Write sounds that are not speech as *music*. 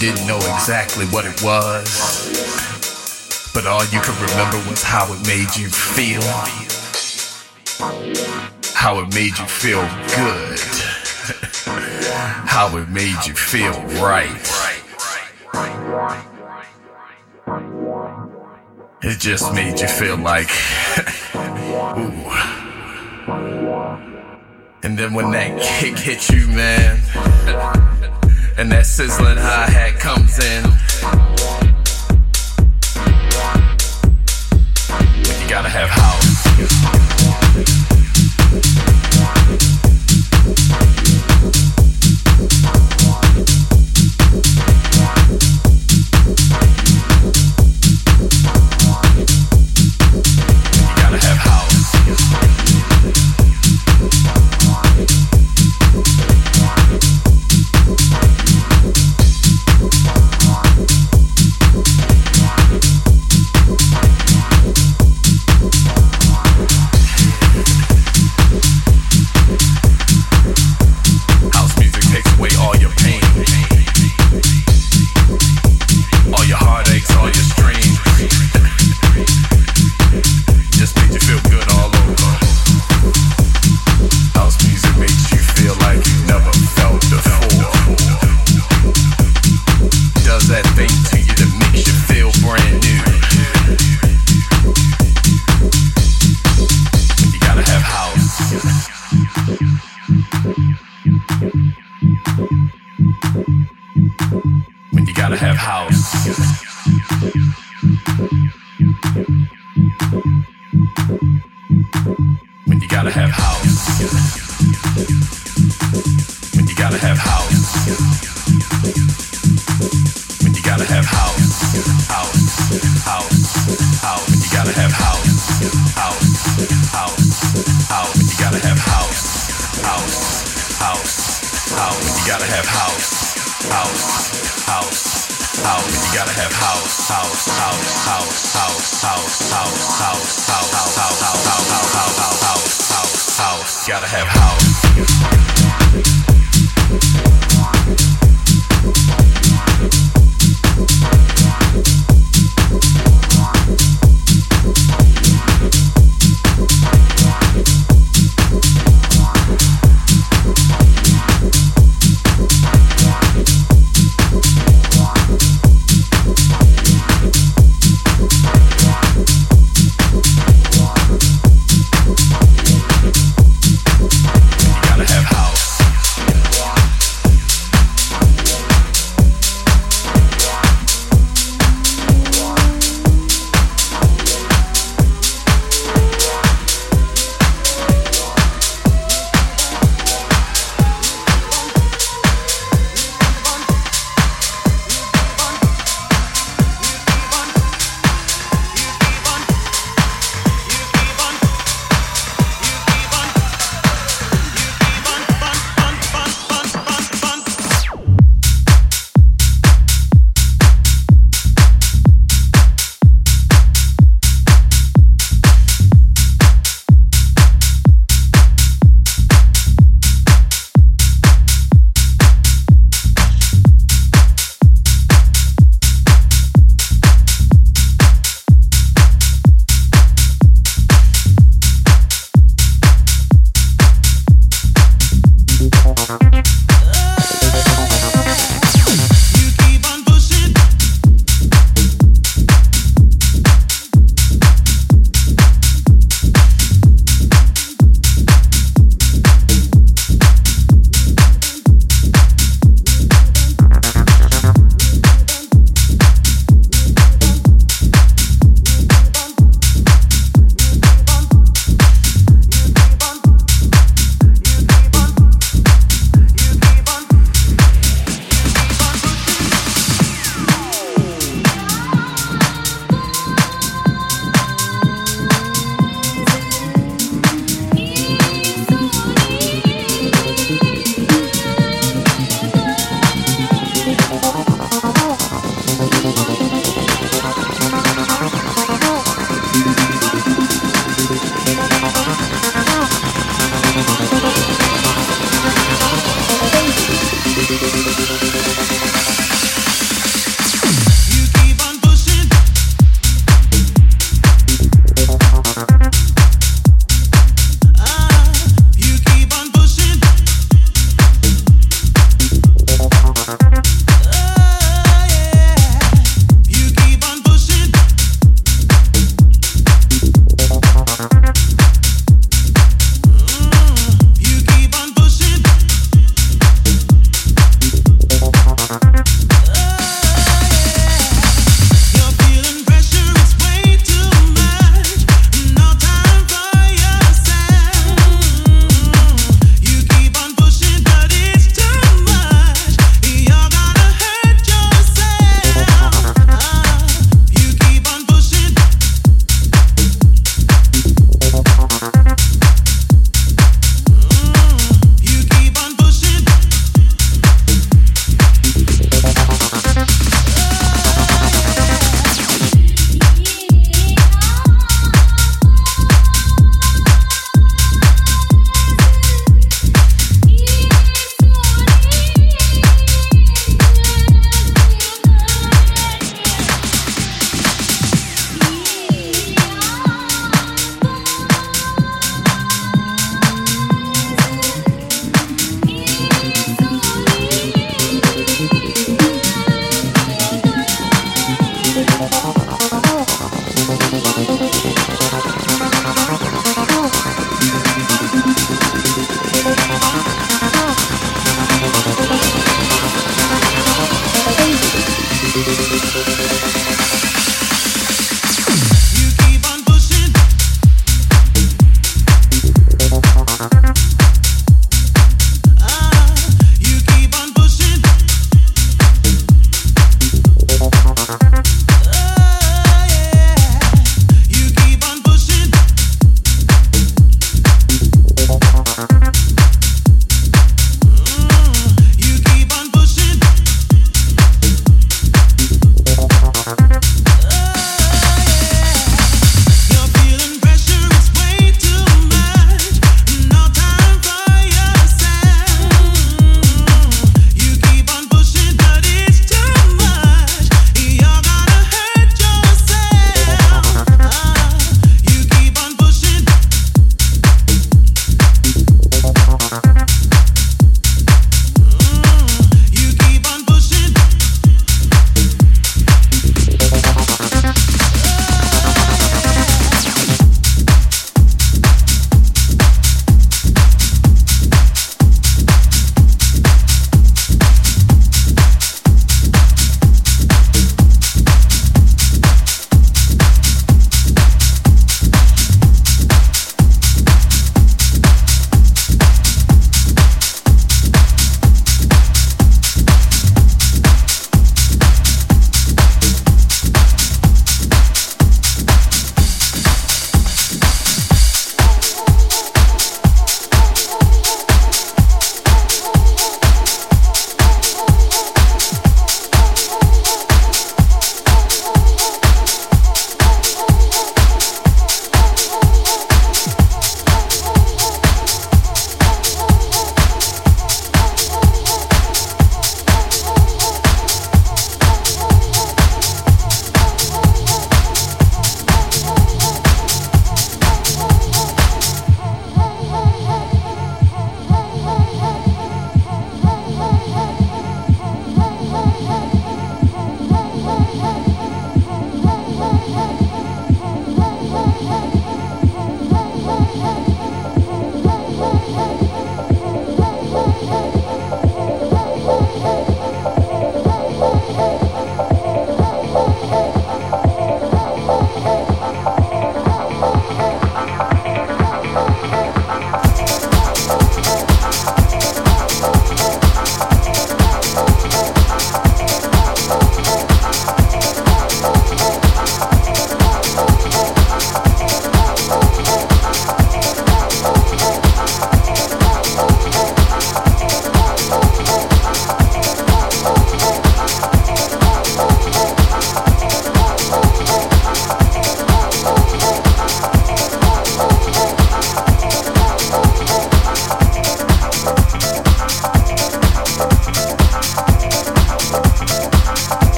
didn't know exactly what it was, but all you could remember was how it made you feel. How it made you feel good. *laughs* how it made you feel right. It just made you feel like, *laughs* ooh. And then when that kick hit you, man. *laughs* and that sizzling hi hat comes in. But you gotta have house.